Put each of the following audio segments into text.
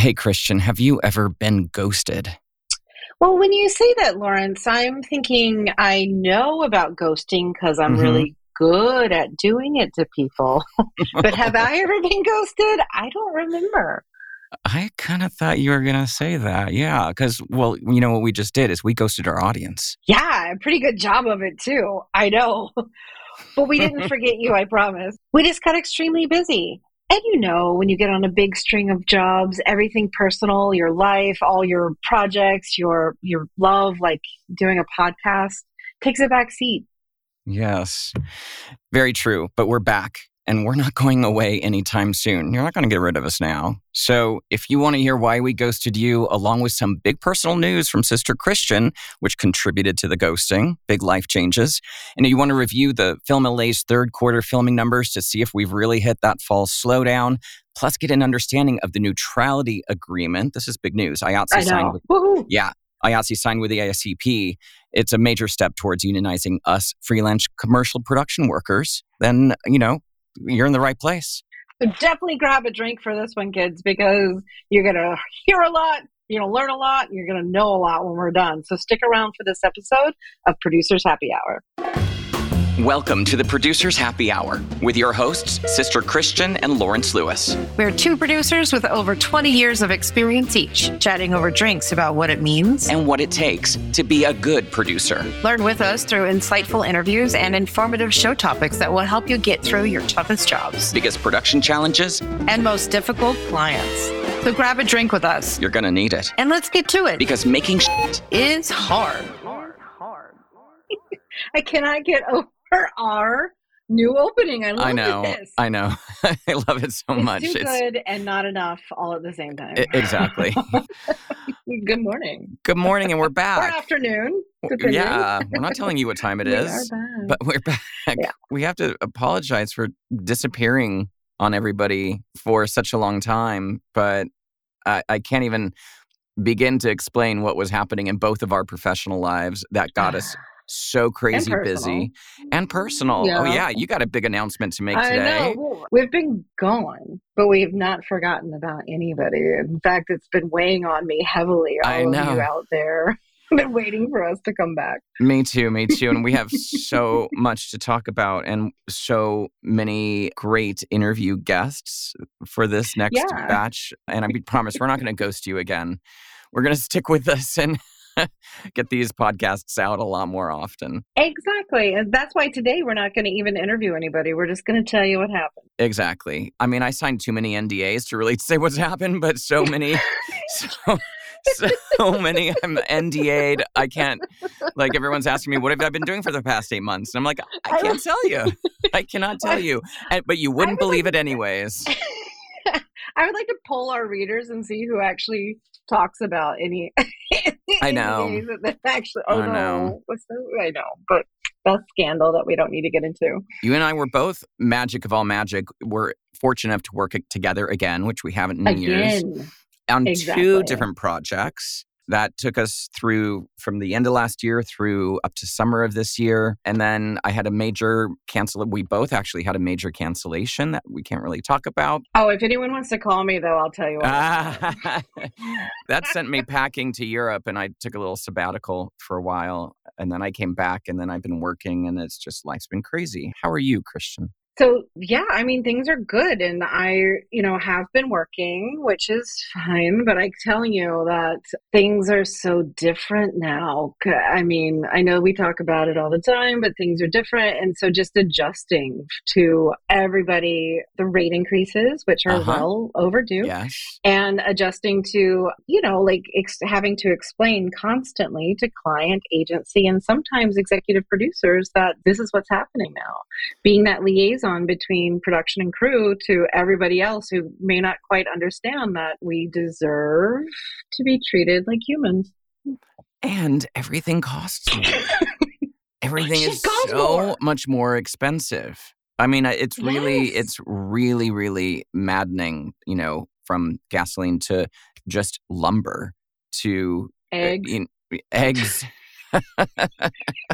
Hey, Christian, have you ever been ghosted? Well, when you say that, Lawrence, I'm thinking I know about ghosting because I'm Mhm. really good at doing it to people. but have I ever been ghosted? I don't remember. I kind of thought you were going to say that. Yeah. Because, well, you know what we just did is we ghosted our audience. Yeah, a pretty good job of it too. I know. but we didn't forget you, I promise. We just got extremely busy. And you know, when you get on a big string of jobs, everything personal, your life, all your projects, your your love, like doing a podcast, takes a back seat. Yes. Very true. But we're back and we're not going away anytime soon. You're not going to get rid of us now. So if you want to hear why we ghosted you, along with some big personal news from Sister Christian, which contributed to the ghosting, big life changes, and you want to review the Film LA's third quarter filming numbers to see if we've really hit that fall slowdown, plus get an understanding of the neutrality agreement. This is big news. IATSE I signed with Woohoo. yeah, IATSE signed with the AICP. It's a major step towards unionizing us freelance commercial production workers. Then, you know, you're in the right place. So definitely grab a drink for this one, kids, because you're going to hear a lot, you're going to learn a lot, you're going to know a lot when we're done. So stick around for this episode of Producers Happy Hour. Welcome to the Producers Happy Hour with your hosts, Sister Christian and Lawrence Lewis. We're two producers with over 20 years of experience each, chatting over drinks about what it means. And what it takes to be a good producer. Learn with us through insightful interviews and informative show topics that will help you get through your toughest jobs Biggest production challenges, and most difficult clients. So grab a drink with us you're going to need it. and let's get to it. Because making shit is hard. hard hard I cannot get over our new opening. I love I know. this. I know. I love it so it's much. too good and not enough all at the same time. E- exactly. good morning. good morning, and we're Or back. afternoon. depending. Yeah, we're not telling you what time it We is. are back. But we're back. Yeah. We have to apologize for disappearing on everybody for such a long time. But I, I can't even begin to explain what was happening in both of our professional lives that got us so crazy personal. busy and personal. Oh, Yeah. yeah. You got a big announcement to make I today. know. We've been gone, but we have not forgotten about anybody. In fact, it's been weighing on me heavily. All I of know. you out there been waiting for us to come back. Me too, me too. And we have so much to talk about and so many great interview guests for this next Yeah. batch. And I promise we're not going to ghost you again. We're going to stick with us and get these podcasts out a lot more often. Exactly. And that's why today we're not going to even interview anybody. We're just going to tell you what happened. Exactly. I mean, I signed too many NDAs to really say what's happened, but so many, so, so many. I'm NDA'd. I can't, like, everyone's asking me, what have I been doing for the past eight months? And I'm like, I can't tell you. I cannot tell you. And, but you wouldn't believe it anyways. I would like to poll our readers and see who actually talks about any. I know. that actually, oh I no, know. what's the, I know, but that's scandal that we don't need to get into. You and I were both magic of all magic. We're fortunate enough to work together again, which we haven't in years. Again, on two different projects that took us through from the end of last year through up to summer of this year and then i had a major cancel we both actually had a major cancellation that we can't really talk about. Oh, if anyone wants to call me though, I'll tell you. What Ah, that sent me packing to europe and i took a little sabbatical for a while and then i came back and then i've been working and it's just life's been crazy. How are you christian So yeah, I mean things are good, and I, you know, have been working, which is fine. But I'm telling you that things are so different now. I mean, I know we talk about it all the time, but things are different, and so just adjusting to everybody, the rate increases, which are Uh-huh. well overdue, yes and adjusting to, you know, like ex- having to explain constantly to client, agency, and sometimes executive producers that this is what's happening now. Being that liaison between production and crew to everybody else who may not quite understand that we deserve to be treated like humans. and everything costs more. everything is so more. much more expensive. I mean, it's really, Yes. it's really, really maddening. You know, from gasoline to just lumber to uh, Eggs. you know, eggs.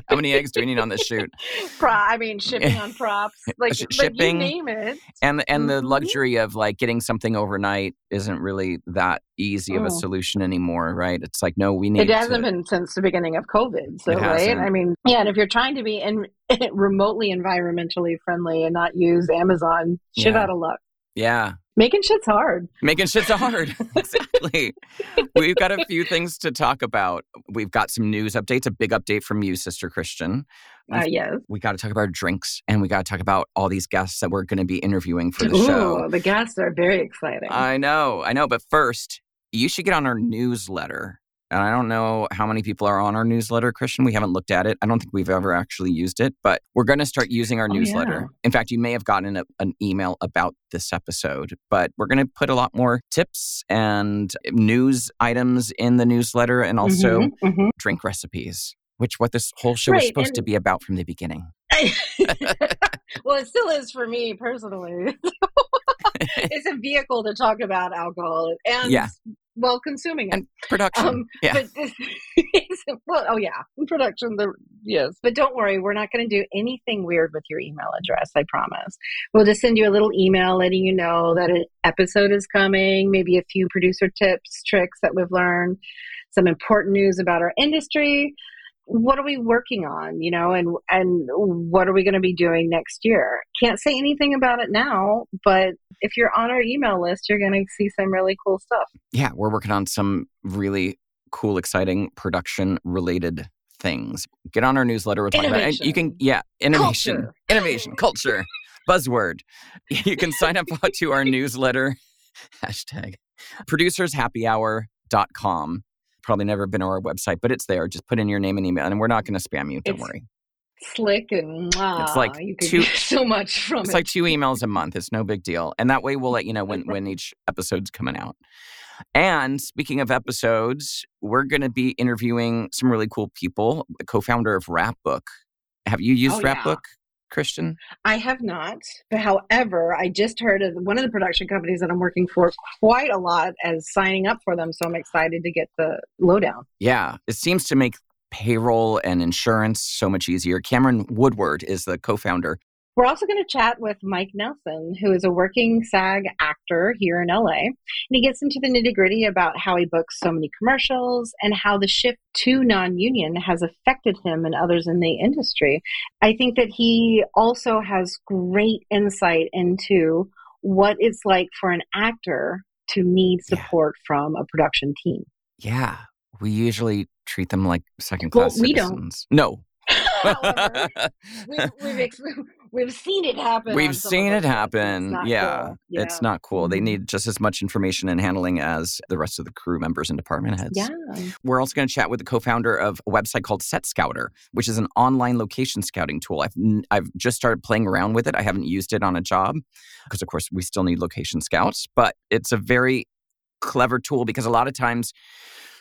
How many eggs do we need on this shoot? Pro- I mean, shipping on props, like, Sh- like shipping. you name it. And and the Mhm. luxury of like getting something overnight isn't really that easy of a Mm. solution anymore, right? It's like no, we need It hasn't to, been since the beginning of COVID, so right. I mean, yeah, and if you're trying to be in, remotely environmentally friendly and not use Amazon, shit Yeah. out of luck. yeah, Making shit's hard. making shit's hard. exactly. We've got a few things to talk about. We've got some news updates, a big update from you, Sister Christian. Uh, yes. We got to talk about drinks, and we got to talk about all these guests that we're going to be interviewing for the Ooh, show. the guests are very exciting. I know, I know. But first, you should get on our newsletter. And I don't know how many people are on our newsletter, Christian. We haven't looked at it. I don't think we've ever actually used it, but we're going to start using our Oh, newsletter. yeah. In fact, you may have gotten a, an email about this episode, but we're going to put a lot more tips and news items in the newsletter and also Mhm, mhm. drink recipes, which what this whole show is Right, supposed to be about from the beginning. well, it still is for me personally. it's a vehicle to talk about alcohol and Yeah. Well consuming it. And production. Um, yeah. But well, oh yeah, production. The yes, but don't worry, we're not going to do anything weird with your email address. I promise. We'll just send you a little email letting you know that an episode is coming. Maybe a few producer tips, tricks that we've learned, some important news about our industry. What are we working on? You know, and and what are we going to be doing next year? Can't say anything about it now, but if you're on our email list, you're going to see some really cool stuff. yeah, we're working on some really cool, exciting production related things. Get on our newsletter. We're talking about and you can yeah, innovation, Culture. innovation, culture, buzzword. You can sign up to our newsletter. Hashtag producershappyhour.com. Probably never been on our website, but it's there. Just put in your name and email, and we're not going to spam you. Don't It's- worry. slick and mwah, like you two- so much from It's it. like two emails a month. It's no big deal. And that way we'll let you know when, when each episode's coming out. And speaking of episodes, we're going to be interviewing some really cool people. The co founder of Wrapbook. Have you used Oh, yeah. Wrapbook, Christian? I have not. However, I just heard of one of the production companies that I'm working for quite a lot as signing up for them. So I'm excited to get the lowdown. Yeah. It seems to make payroll and insurance so much easier. Cameron Woodward is the co founder. We're also going to chat with Mike Nelson, who is a working SAG actor here in LA. And he gets into the nitty gritty about how he books so many commercials and how the shift to non union has affected him and others in the industry. I think that he also has great insight into what it's like for an actor to need Yeah. support from a production team. Yeah. We usually treat them like second Well, class we don't. citizens. No. However, we've, we've, ex- we've seen it happen. We've seen it. It's happen. not yeah. cool. It's not cool. They Mhm. need just as much information and handling as the rest of the crew members and department heads. Yeah. We're also going to chat with the co-founder of a website called Set Scouter, which is an online location scouting tool. I've I've just started playing around with it. I haven't used it on a job because of course we still need location scouts, but it's a very clever tool because a lot of times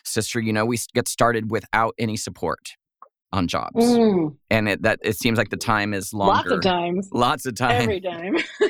sister, you know, we get started without any support on jobs. Mm, And it that it seems like the time is longer. lots of times. Lots of times. Every time.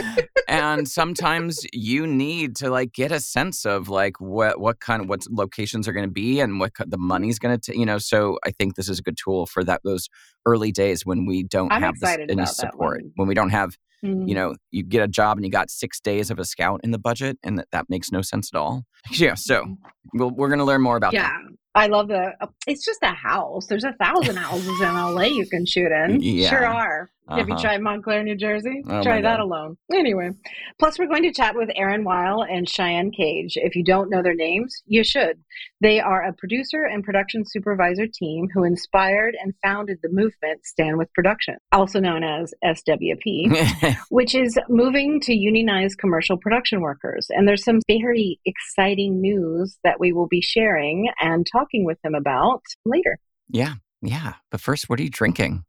and sometimes you need to like get a sense of like what what kind of what locations are going to be and what the money's going to you know so i think this is a good tool for that those early days when we don't I'm have this, any support when we don't have Mm. you know you get a job and you got six days of a scout in the budget and that, that makes no sense at all yeah so we'll, we're going to learn more about yeah. that I love the. It's just a house. There's a thousand houses in LA you can shoot in. Yeah. Sure are. Have you Uh-huh. tried Montclair, New Jersey? Oh, Try that God. alone. Anyway, plus we're going to chat with Aaron Weil and Cheyenne Cage. If you don't know their names, you should. They are a producer and production supervisor team who inspired and founded the movement Stand with Production, also known as SWP. which is moving to unionize commercial production workers. And there's some very exciting news that we will be sharing and talking with them about later. yeah yeah but first what are you drinking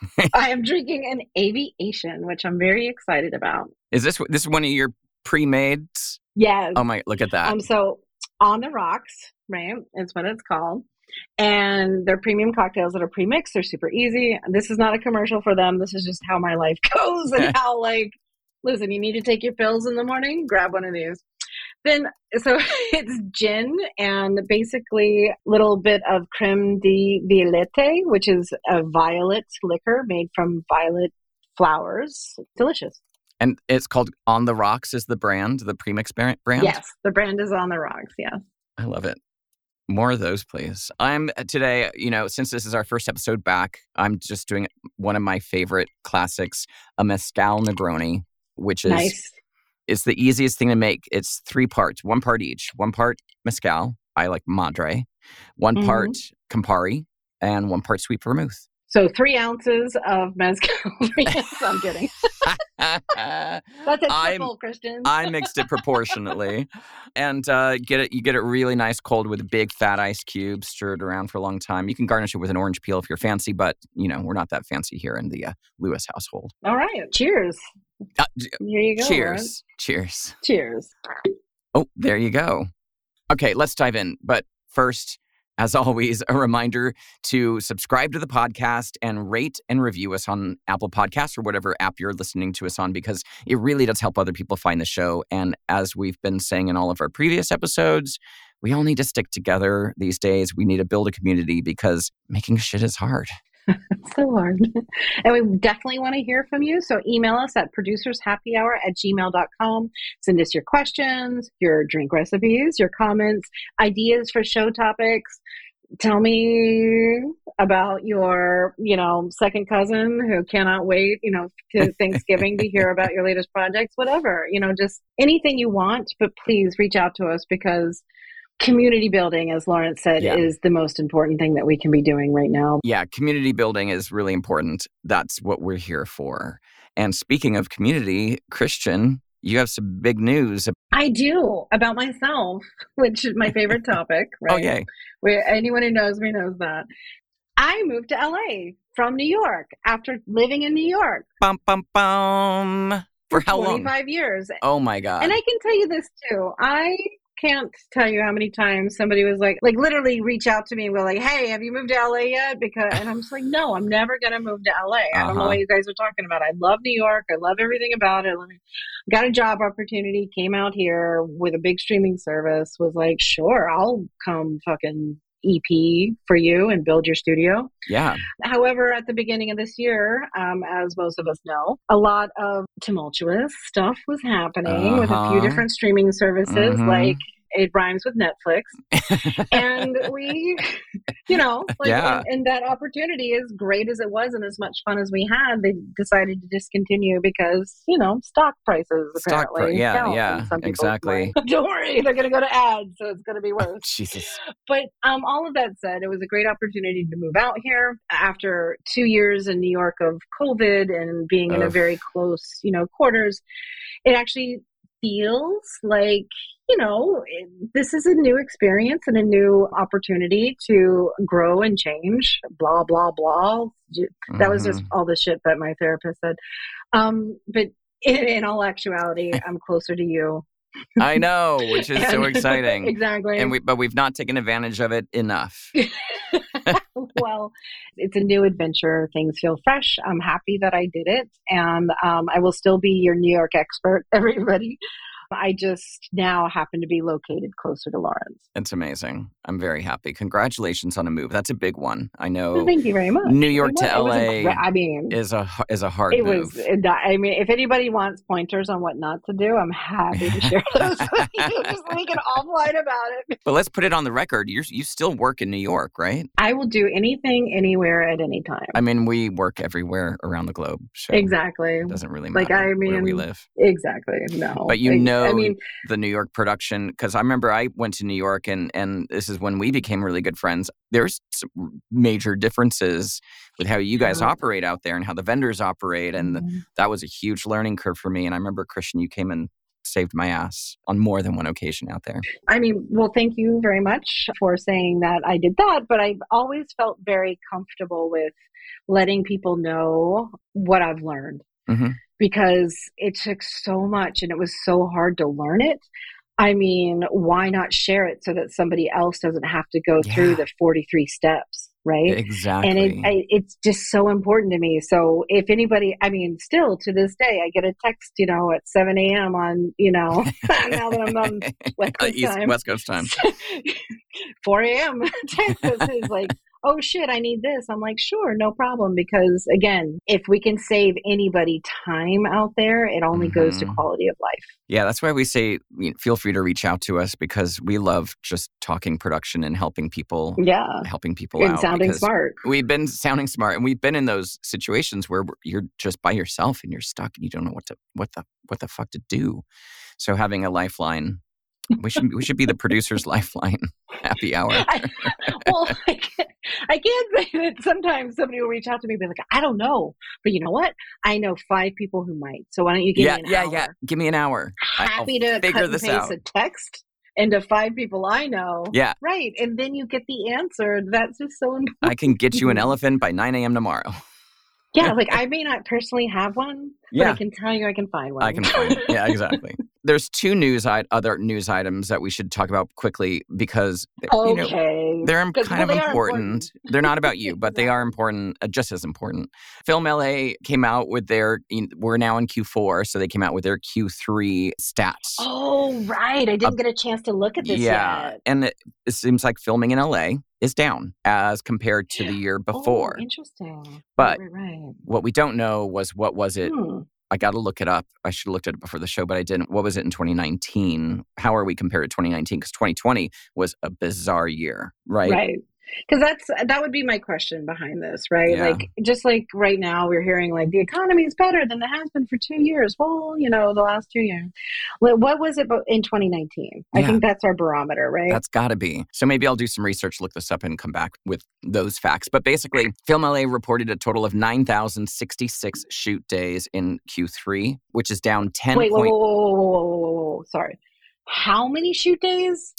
I am drinking an aviation, which I'm very excited about. is this this one of your pre-made Yes. oh my look at that Um, so on the rocks, right? Is what it's called. And they're premium cocktails that are pre-mixed. They're super easy. This is not a commercial for them. This is just how my life goes and how like, listen, you need to take your pills in the morning. Grab one of these. Then so it's gin and basically a little bit of creme de violette, which is a violet liquor made from violet flowers. Delicious. And it's called On the Rocks is the brand, the premix brand? Yes, the brand is On the Rocks, yes. I love it. More of those, please. I'm uh, today, you know, since this is our first episode back, I'm just doing one of my favorite classics, a mezcal Negroni, which is nice. It's the easiest thing to make. It's three parts, one part each. One part mezcal, I like Madre, one Mhm. part Campari, and one part sweet vermouth. So three ounces of mezcal. yes, I'm kidding. That's a I'm- Christian. I mixed it proportionately, and uh, get it. You get it really nice cold with a big fat ice cube, stirred around for a long time. You can garnish it with an orange peel if you're fancy, but you know we're not that fancy here in the uh, Lewis household. All right. Cheers. Uh, Here you go. Cheers, cheers. Cheers. Oh, there you go. Okay, let's dive in. But first, as always, a reminder to subscribe to the podcast and rate and review us on Apple Podcasts or whatever app you're listening to us on because it really does help other people find the show. And as we've been saying in all of our previous episodes, we all need to stick together these days. We need to build a community because making shit is hard. so hard. and we definitely want to hear from you. So email us at producershappyhour at gmail.com. Send us your questions, your drink recipes, your comments, ideas for show topics. Tell me about your, you know, second cousin who cannot wait, you know, to Thanksgiving to hear about your latest projects, whatever, you know, just anything you want, but please reach out to us because community building, as Lawrence said, Yeah. is the most important thing that we can be doing right now. Yeah, community building is really important. That's what we're here for. And speaking of community, Christian, you have some big news. I do about myself, which is my favorite topic. Oh, right? Oh, yay. Where anyone who knows me knows that. I moved to LA from New York after living in New York Bum, bum, bum. For how long? 25 years. Oh my God. And I can tell you this too. I can't tell you how many times somebody was like, like literally reach out to me and go like, "Hey, have you moved to LA yet?" Because and I'm just like, "No, I'm never gonna move to LA. I don't know Uh-huh. what you guys are talking about. I love New York. I love everything about it. Let me- Got a job opportunity. Came out here with a big streaming service. Was like, sure, I'll come fucking EP for you and build your studio. yeah. However, at the beginning of this year, um, as most of us know, a lot of tumultuous stuff was happening with a few Uh-huh. different streaming services, Mhm. like it rhymes with Netflix. and we, you know, like, Yeah. and, and that opportunity, as great as it was and as much fun as we had, they decided to discontinue because, you know, stock prices Stock apparently. yeah, yeah, exactly. minds. Don't worry, they're going to go to ads, so it's going to be worse. Jesus. But um, all of that said, it was a great opportunity to move out here after two years in New York of COVID and being in a very close, you know, quarters. It actually feels like you know this is a new experience and a new opportunity to grow and change. Blah blah blah. That was just Mhm. all the shit that my therapist said. Um, but in, in all actuality, I'm closer to you. I know, which is so exciting. exactly. And we, but we've not taken advantage of it enough. well, it's a new adventure. Things feel fresh. I'm happy that I did it. And um, I will still be your New York expert, everybody. I just now happen to be located closer to Lawrence. It's amazing. I'm very happy. Congratulations on a move. That's a big one. I know Well, thank you very much. New York to was- it was LA gra- I mean, is a is a hard it move. was. I mean, if anybody wants pointers on what not to do, I'm happy to share those with you. Just we can offline about it. But let's put it on the record. You you still work in New York, right? I will do anything, anywhere, at any time. I mean, we work everywhere around the globe. So exactly. It doesn't really matter Like, I where we live. Exactly. No. But you Like, know I mean, the New York production because I remember I went to New York and and this is when we became really good friends. There's some major differences with how you guys operate out there and how the vendors operate, and Mhm. that was a huge learning curve for me. And I remember Christian, you came and saved my ass on more than one occasion out there. I mean, well, thank you very much for saying that I did that, but I've always felt very comfortable with letting people know what I've learned Mhm. Because it took so much and it was so hard to learn it. I mean, why not share it so that somebody else doesn't have to go Yeah. through the 43 steps, right? Exactly. And it, I, it's just so important to me. So if anybody, I mean, still to this day, I get a text, you know, at 7 a.m. on, you know, now that I'm on West Coast East, time, West Coast time. 4 a.m. Texas is like, oh shit, I need this. I'm like, sure, no problem. Because again, if we can save anybody time out there, it only goes to Mhm. quality of life. Yeah, that's why we say you know, feel free to reach out to us because we love just talking production and helping people, Yeah. helping people And out. sounding smart. We've been sounding smart, and we've been in those situations where you're just by yourself and you're stuck and you don't know what to what the what the fuck to do. So having a lifeline, we should we should be the producer's lifeline. Happy hour. I, well, I can't, I can't say that sometimes somebody will reach out to me and be like, I don't know. But you know what? I know five people who might. So why don't you give yeah, me an yeah, hour? yeah. Yeah, Give me an hour. I- I'll Happy to figure cut and this paste out. a text into five people I know. Yeah, Right. And then you get the answer. That's just so important. I can get you an elephant by 9 a.m. tomorrow. Yeah. Like I may not personally have one, Yeah. I can tell you I can find one. I can find it. Yeah, exactly. There's two news I- other news items that we should talk about quickly because you know, okay. they're im- kind well, of they are important. They're not about you, but they are important, uh, just as important. Film LA came out with their. We're now in Q4, so they came out with their Q3 stats. Oh, right. I didn't get a chance to look at this yeah, yet. and it, it seems like filming in LA is down as compared to the year before. Oh, interesting. But- right, right, right. what we don't know was what was it Hmm. I got to look it up. I should have looked at it before the show, but I didn't. What was it in 2019? How are we compared to 2019? Because 2020 was a bizarre year, right? Right. Because that's that would be my question behind this, right? Yeah. Like just like right now we're hearing like the economy is better than it has been for two years. Well, you know, the last two years. What was it in 2019? I think that's our barometer, right? That's got to be. So maybe I'll do some research, look this up, and come back with those facts. But basically, Film LA reported a total of 9,066 shoot days in Q3, which is down 10 Wait, whoa, point whoa, whoa, whoa, whoa, whoa, whoa, whoa, sorry. How many shoot days?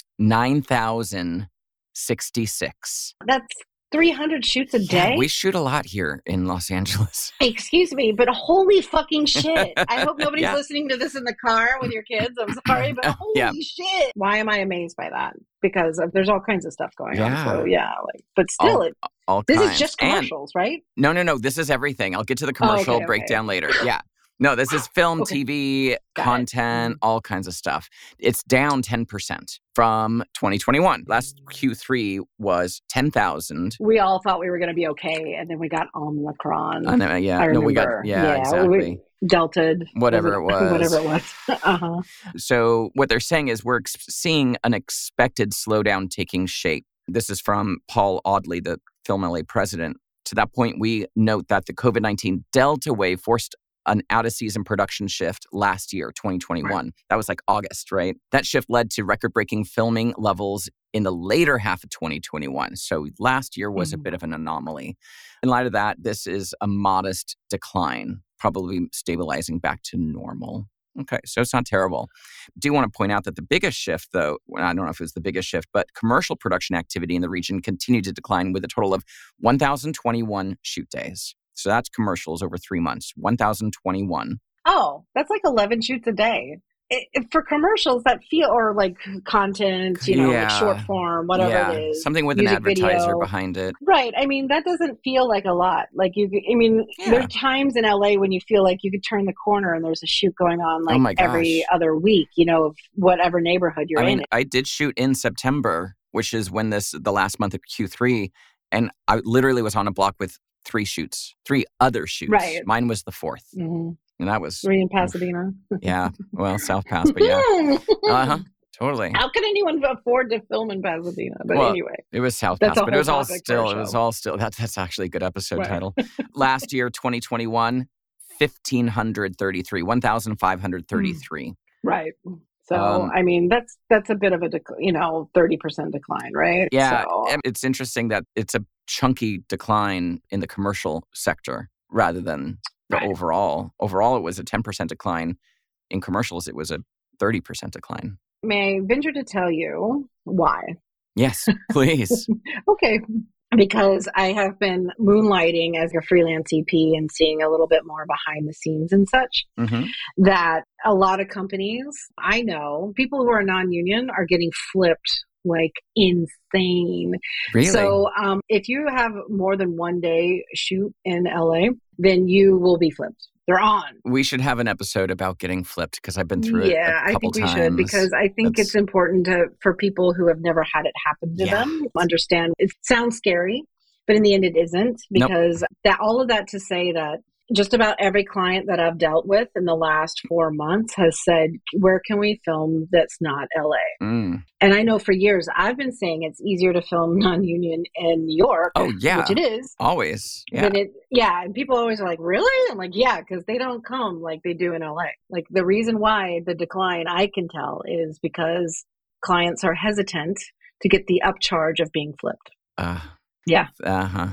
9,066. That's 300 shoots a day. Yeah, we shoot a lot here in Los Angeles. Excuse me, but holy fucking shit. I hope nobody's Yeah. listening to this in the car with your kids. I'm sorry, but holy Yeah. shit. Why am I amazed by that? Because of, there's all kinds of stuff going on. So, yeah, like, but still, All- it, All this kinds. is just And- commercials, right? No, no, no. This is everything. I'll get to the Oh, okay, commercial okay. breakdown later. Yeah. No, this is film, Okay. TV, Got it. Mm-hmm. content, all kinds of stuff. It's down 10% from 2021. Last Q3 was 10,000. We all thought we were going to be okay, and then we got Omicron. I know, yeah, I no, we got, yeah, Yeah, exactly. Delta, Whatever it was. whatever it was. uh-huh. So what they're saying is we're ex- seeing an expected slowdown taking shape. This is from Paul Audley, the Film LA president. To that point, we note that the COVID 19 Delta wave forced an out of season production shift last year, 2021. That was like August, right? That shift led to record breaking filming levels in the later half of 2021. So last year was a Mhm. bit of an anomaly. In light of that, this is a modest decline, probably stabilizing back to normal. Okay, so it's not terrible. Do want to point out that the biggest shift, though, I don't know if it was the biggest shift, but commercial production activity in the region continued to decline with a total of 1,021 shoot days. So that's commercials over three months, 1,021. Oh, that's like 11 shoots a day. It, it- for commercials that feel, or like content, you know, Yeah. like short form, whatever yeah, it is. something with an advertiser video. behind it. Right. I mean, that doesn't feel like a lot. Like you, I mean, there are times in LA when you feel like you could turn the corner and there's a shoot going on oh like Oh every other week, you know, of whatever neighborhood you're I in. mean, I did shoot in September, which is when this the last month of Q3, and I literally was on a block with three shoots, three other shoots. Right. Mine was the fourth, Mhm. and that was you in Pasadena? yeah, well, South Pass, but yeah, uh huh, totally. How can anyone afford to film in Pasadena? But Well, anyway, It was South Pass, but it was all topic for a still. It was all still. That's that's actually a good episode Right. title. Last year, 2021, 1,533, 1,533. right. So Um, I mean, that's that's a bit of a dec- you know thirty percent decline, right? Yeah, So, and it's interesting that it's a chunky decline in the commercial sector rather than the Right. overall. Overall, it was a 10% decline. In commercials, it was a 30% decline. may I venture to tell you why? Yes, please. Okay. Because I have been moonlighting as a freelance EP and seeing a little bit more behind the scenes and such, hmm that a lot of companies I know, people who are non union, are getting flipped like insane. Really? So um, if you have more than one day shoot in LA, then you will be flipped. They're on. we should have an episode about getting flipped because I've been through it. Yeah, I think we should because I think That's- it's important to for people who have never had it happen to Yeah. them understand. It sounds scary, but in the end, it isn't Nope. because that all of that to say that just about every client that I've dealt with in the last four months has said, "Where can we film that's not LA?" Mm. And I know for years I've been saying it's easier to film non-union in New York, Oh, yeah. which it is. Always. Yeah. It, yeah, and people always are like, "Really?" I'm like, "Yeah," because they don't come like they do in LA. Like the reason why the decline I can tell is because clients are hesitant to get the upcharge of being flipped. Uh, Yeah. Uh huh.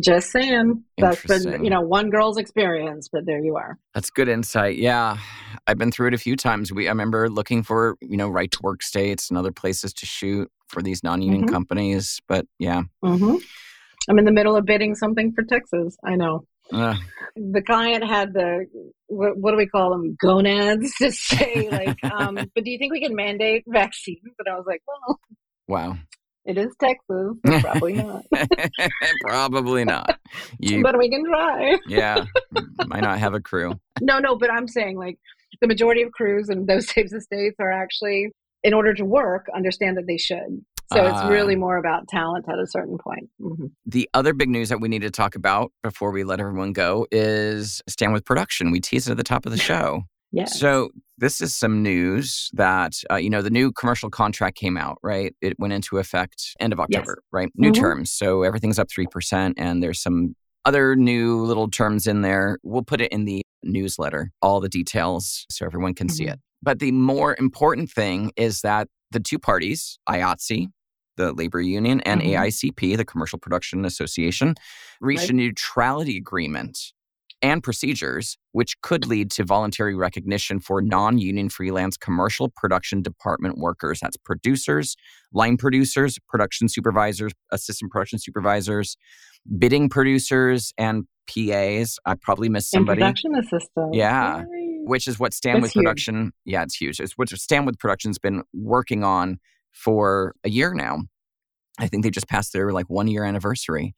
Just saying, that's been you know one girl's experience, but there you are. That's good insight. Yeah. I've been through it a few times. We I remember looking for, you know, right to work states and other places to shoot for these non-union Mhm. companies, but yeah. hmm I'm in the middle of bidding something for Texas. I know. Uh, the client had the what, what do we call them gonads to say like um but do you think we can mandate vaccines and i was like well wow. It is texas so probably not Probably not. You but we can try yeah. Might not have a crew. no no but i'm saying like the majority of crews in those types of states are actually in order to work understand that they should so Ah. it's really more about talent at a certain point Mhm. The other big news that we need to talk about before we let everyone go is Stand with Production. We teased it at the top of the show. yeah So this is some news that uh, you know the new commercial contract came out, right? It went into effect end of October, right? New Mhm. terms, so everything's up three percent, and there's some other new little terms in there. We'll put it in the newsletter, all the details, so everyone can see Mhm. it. But the more important thing is that the two parties, IATSE, the labor union, and Mhm. AICP, the Commercial Production Association, reached a neutrality agreement and procedures, which could lead to voluntary recognition for non union freelance commercial production department workers. That's producers, line producers, production supervisors, assistant production supervisors, bidding producers, and PAs. I probably missed and somebody, production assistant Yeah. Yay. which is what Stand That's with huge. Production, yeah, it's huge. It's what Stand with Production's been working on for a year now. I think they just passed their like one year anniversary.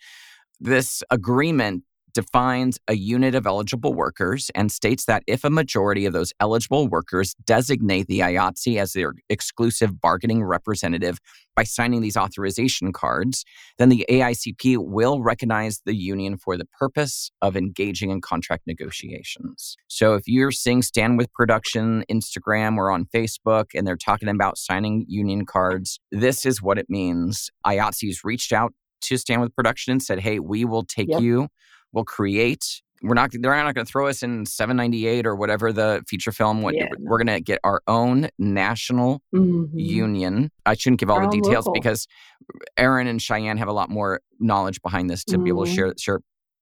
This agreement defines a unit of eligible workers and states that if a majority of those eligible workers designate the IATSE as their exclusive bargaining representative by signing these authorization cards, then the AICP will recognize the union for the purpose of engaging in contract negotiations. So if you're seeing Stand with Production Instagram or on Facebook and they're talking about signing union cards, this is what it means. IATSE's reached out to Stand with Production and said, "Hey, we will take Yep. you. We'll create. We're not. They're not going to throw us in 798 or whatever the feature film. What Yeah, we're going to get our own national Mhm. union. I shouldn't give all Our the details local. because Aaron and Cheyenne have a lot more knowledge behind this to be able to Mhm. share share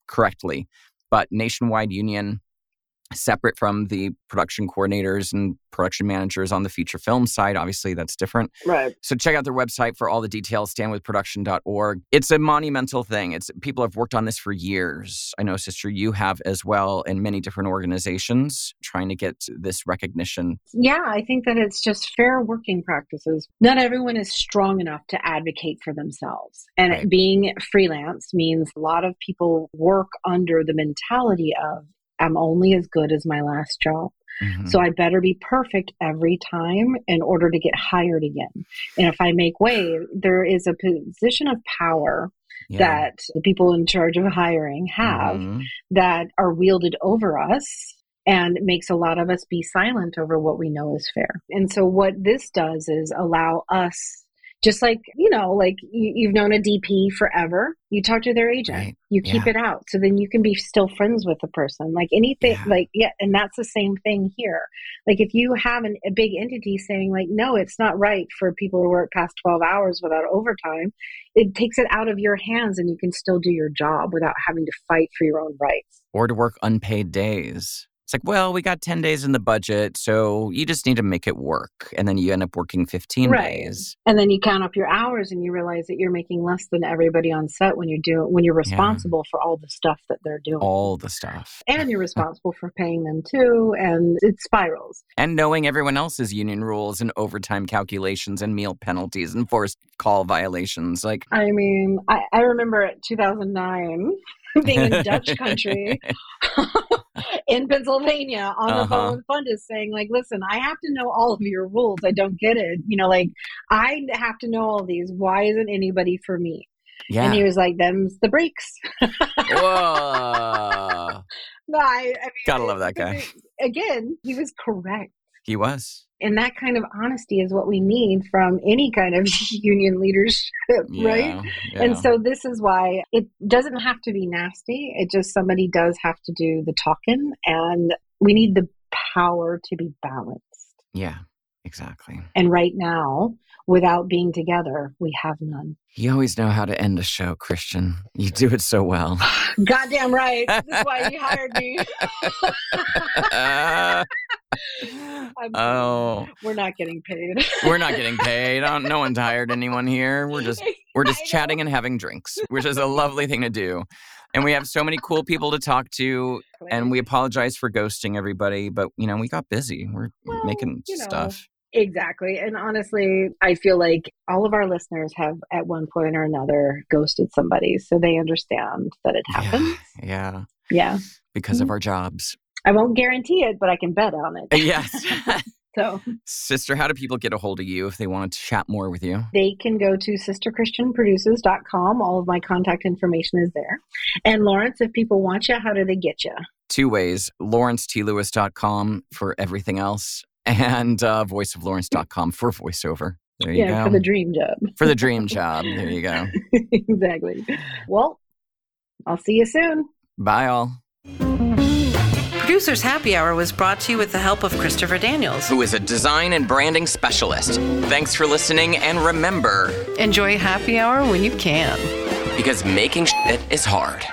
correctly. But nationwide union, separate from the production coordinators and production managers on the feature film side. Obviously, that's different. right So check out their website for all the details, standwithproduction.org. It's a monumental thing. It's people have worked on this for years. I know, sister, you have as well in many different organizations trying to get this recognition. Yeah, I think that it's just fair working practices. Not everyone is strong enough to advocate for themselves. And Right. being freelance means a lot of people work under the mentality of, I'm only as good as my last job. Mhm. So I better be perfect every time in order to get hired again. And if I make way, there is a position of power Yeah. that the people in charge of hiring have Mhm. that are wielded over us and makes a lot of us be silent over what we know is fair. And so what this does is allow us just like, you know, like you, you've known a DP forever, you talk to their agent, Right. you keep Yeah. it out. So then you can be still friends with the person. Like anything, Yeah. like, yeah. And that's the same thing here. Like if you have an, a big entity saying like, no, it's not right for people to work past 12 hours without overtime, it takes it out of your hands and you can still do your job without having to fight for your own rights. or to work unpaid days. It's like, well, we got 10 days in the budget, so you just need to make it work. And then you end up working 15 Right. days. And then you count up your hours and you realize that you're making less than everybody on set when you're doing when you're responsible for all the stuff that they're doing. All the stuff. and you're responsible for paying them too and it spirals. And knowing everyone else's union rules and overtime calculations and meal penalties and forced call violations. Like, I mean, I, I remember at 2009 being in Dutch country in Pennsylvania on the Uh-huh. phone with Fundus saying, like, listen, I have to know all of your rules. I don't get it. You know, like, I have to know all these. Why isn't anybody for me? yeah. And he was like, them's the breaks. Whoa. No, I, I mean, Gotta love that guy. Again, he was correct. He was. And that kind of honesty is what we need from any kind of union leadership, right? Yeah, yeah. And so this is why it doesn't have to be nasty. It just somebody does have to do the talking and we need the power to be balanced. yeah, exactly. And right now, without being together, we have none. You always know how to end a show, Christian. You do it so well. Goddamn right. This is why you hired me. I'm- oh, We're not getting paid. we're not getting paid. Uh, No one's hired anyone here. We're just we're just chatting and having drinks, which is a lovely thing to do. And we have so many cool people to talk to. And we apologize for ghosting everybody, but you know we got busy. We're Well, making you know, stuff. Exactly. And honestly, I feel like all of our listeners have at one point or another ghosted somebody. So they understand that it happens. Yeah, yeah, Yeah. because Mm-hmm. of our jobs. I won't guarantee it, but I can bet on it. Yes, So sister. How do people get a hold of you if they want to chat more with you? they can go to sisterchristianproduces.com. All of my contact information is there. And Lawrence, if people want you, how do they get you? two ways lawrencetLewis.com for everything else and uh, voiceoflawrence.com for voiceover. There you yeah, go. for the dream job. For the dream job. There you go. exactly. Well, I'll see you soon. Bye, all. Producers Happy Hour was brought to you with the help of Christopher Daniels. Who is a design and branding specialist. Thanks for listening, and remember, Enjoy happy hour when you can. because making shit is hard.